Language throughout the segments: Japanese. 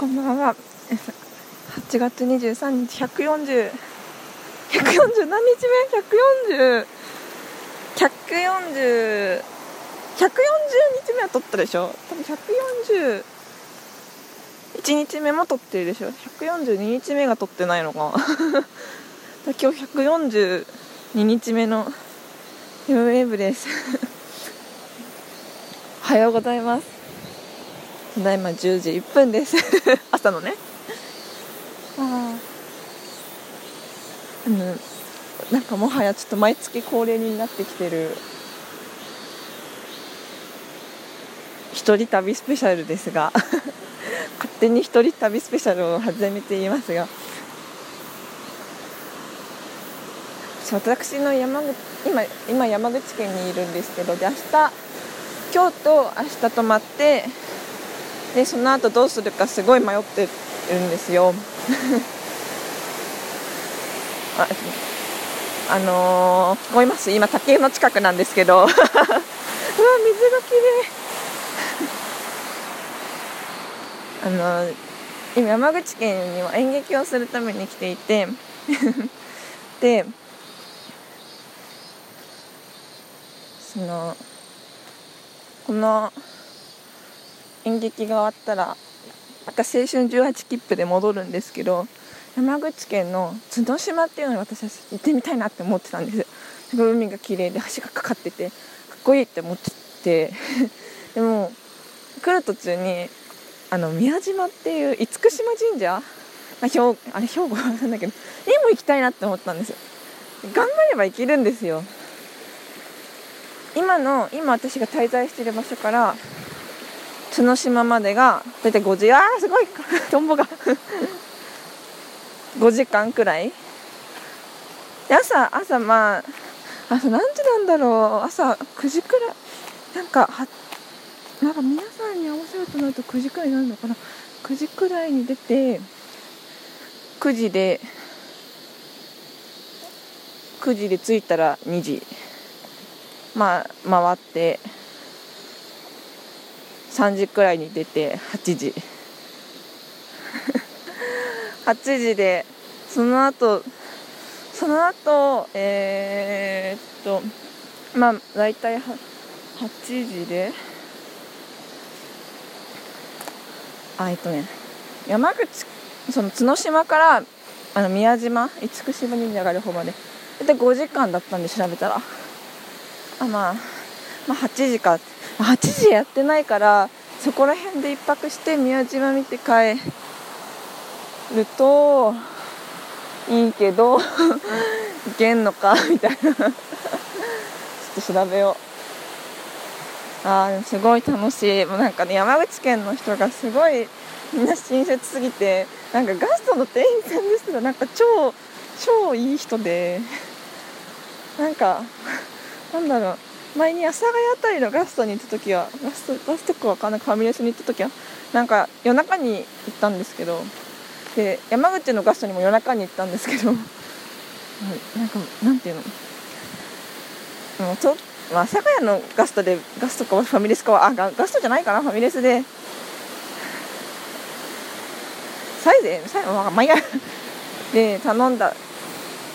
こんばんは。8月23日140 140何日目 ?140 140 140日目は撮ったでしょ？多分140 1日目も撮ってるでしょ？142日目が撮ってないのか。今日142日目の m ウェーブです。おはようございます。ただいま10時1分です。朝のね。ああのなんかもはやちょっと毎月恒例になってきてる。一人旅スペシャルですが。勝手に一人旅スペシャルを初めて言いますが。私の山口今今山口県にいるんですけどで明日今日と明日泊まってでその後どうするかすごい迷ってるんですよ。ああのー、思います今竹の近くなんですけど。うわ水がきれい。あのー、今山口県には演劇をするために来ていて。でそのこの演劇が終わったらまた青春18切符で戻るんですけど山口県の角島っていうのに私は行ってみたいなって思ってたんです。すごい海が綺麗で橋がかかっててかっこいいって思ってて。でも来る途中にあの宮島っていう厳島神社？まあ兵あれ兵庫なんだけどにも行きたいなって思ったんです。よ頑張れば行けるんですよ。今の今私が滞在している場所から角島までが大体5時。あーすごい。トンボが。5時間くらい。朝朝まあ朝何時なんだろう。朝9時くらい。なんかはなんか皆さんに合わせるとなると9時くらいになるのかな。9時くらいに出て9時で9時で着いたら2時。まあ回って。3時くらいに出て8時。8時でその後その後えー、っとまあ大体8時であえっとね山口その角島からあの宮島厳島神社がある方まで大体5時間だったんで調べたら。あまあまあ8時か。って8時やってないからそこら辺で1泊して宮島見て帰るといいけど行けんのかみたいな。ちょっと調べよう。あーすごい楽しい。もうなんかね山口県の人がすごいみんな親切すぎてなんかガストの店員さんですらなんか超超いい人で。なんかなんだろう。前に阿佐ヶ谷あたりのガストに行った時はガストガストかわかんないファミレスに行った時はなんか夜中に行ったんですけどで山口のガストにも夜中に行ったんですけど なんかなんていうの？もうと、まあ、阿佐ヶ谷のガストでガストかファミレスかはあガガストじゃないかなファミレスで。サイゼサイまあまあいや。で頼んだ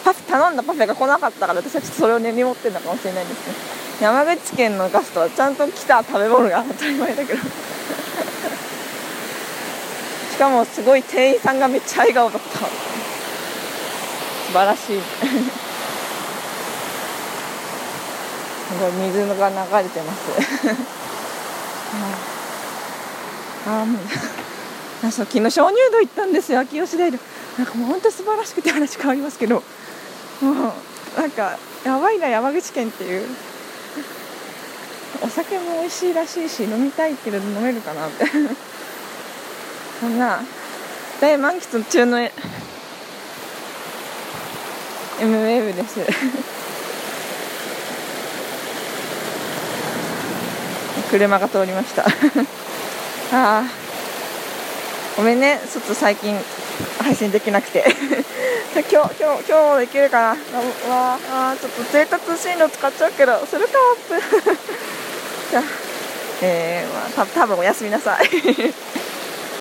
パフ頼んだパフェが来なかったから私はちょっとそれを根に持ってるのかもしれないですね。山口県のガストはちゃんと来た食べ物が当たり前だけど。しかもすごい店員さんがめっちゃ笑顔だった。素晴らしい。すごい水が流れてます。ああもう。あそう昨日鍾乳洞行ったんですよ。秋吉台でなんかもう本当素晴らしくて話変わりますけど。もうなんかやばいな山口県っていう。お酒も美味しいらしいし飲みたいけれど飲めるかなって。そんな大満喫中の M ウェーブです。車が通りました。ああごめんね。ちょっと最近配信できなくて。今日今日今日できるかな。うわあちょっと生活進路使っちゃうけどするか。アップじゃあえー、まあた多分おやすみなさい。